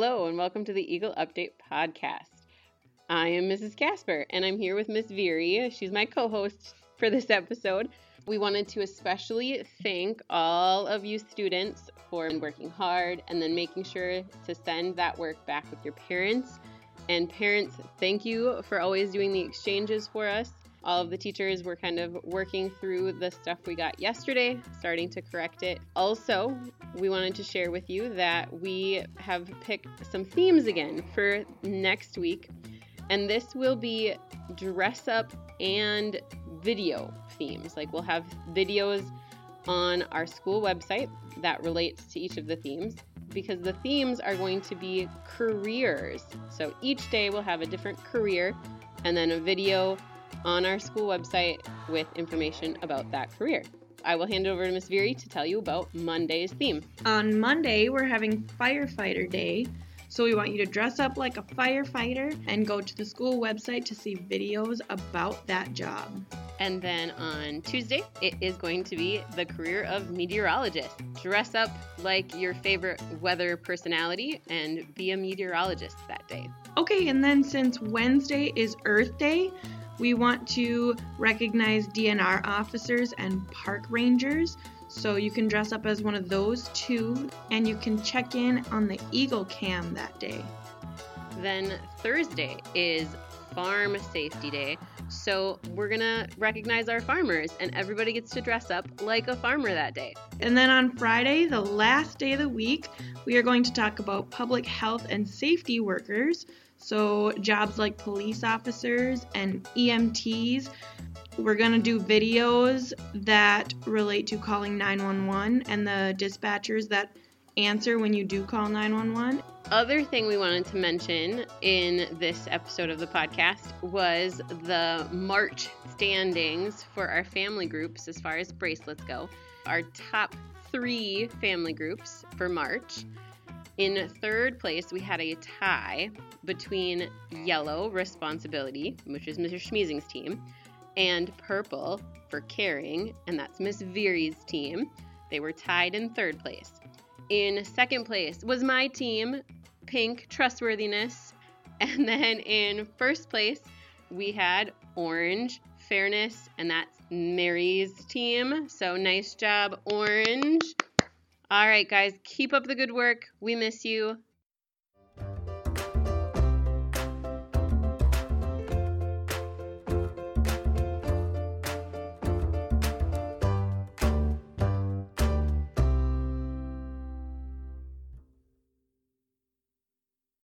Hello, and welcome to the Eagle Update Podcast. I am Mrs. Casper, and I'm here with Miss Veery. She's my co host for this episode. We wanted to especially thank all of you students for working hard and then making sure to send that work back with your parents. And parents, thank you for always doing the exchanges for us. All of the teachers were kind of working through the stuff we got yesterday, starting to correct it. Also, we wanted to share with you that we have picked some themes again for next week. And this will be dress up and video themes. Like we'll have videos on our school website that relates to each of the themes because the themes are going to be careers. So each day we'll have a different career and then a video on our school website with information about that career. I will hand it over to Miss Veery to tell you about Monday's theme. On Monday, we're having Firefighter Day. So we want you to dress up like a firefighter and go to the school website to see videos about that job. And then on Tuesday, it is going to be the career of meteorologist. Dress up like your favorite weather personality and be a meteorologist that day. Okay, and then since Wednesday is Earth Day, we want to recognize DNR officers and park rangers. So you can dress up as one of those two and you can check in on the Eagle Cam that day. Then Thursday is Farm Safety Day. So we're going to recognize our farmers and everybody gets to dress up like a farmer that day. And then on Friday, the last day of the week, we are going to talk about public health and safety workers. So, jobs like police officers and EMTs. We're going to do videos that relate to calling 911 and the dispatchers that answer when you do call 911. Other thing we wanted to mention in this episode of the podcast was the March standings for our family groups as far as bracelets go. Our top three family groups for March. In third place, we had a tie between yellow, responsibility, which is Mr. Schmeezing's team, and purple for caring, and that's Miss Veery's team. They were tied in third place. In second place was my team, pink, trustworthiness. And then in first place, we had orange, fairness, and that's Mary's team. So nice job, orange. All right, guys, keep up the good work. We miss you.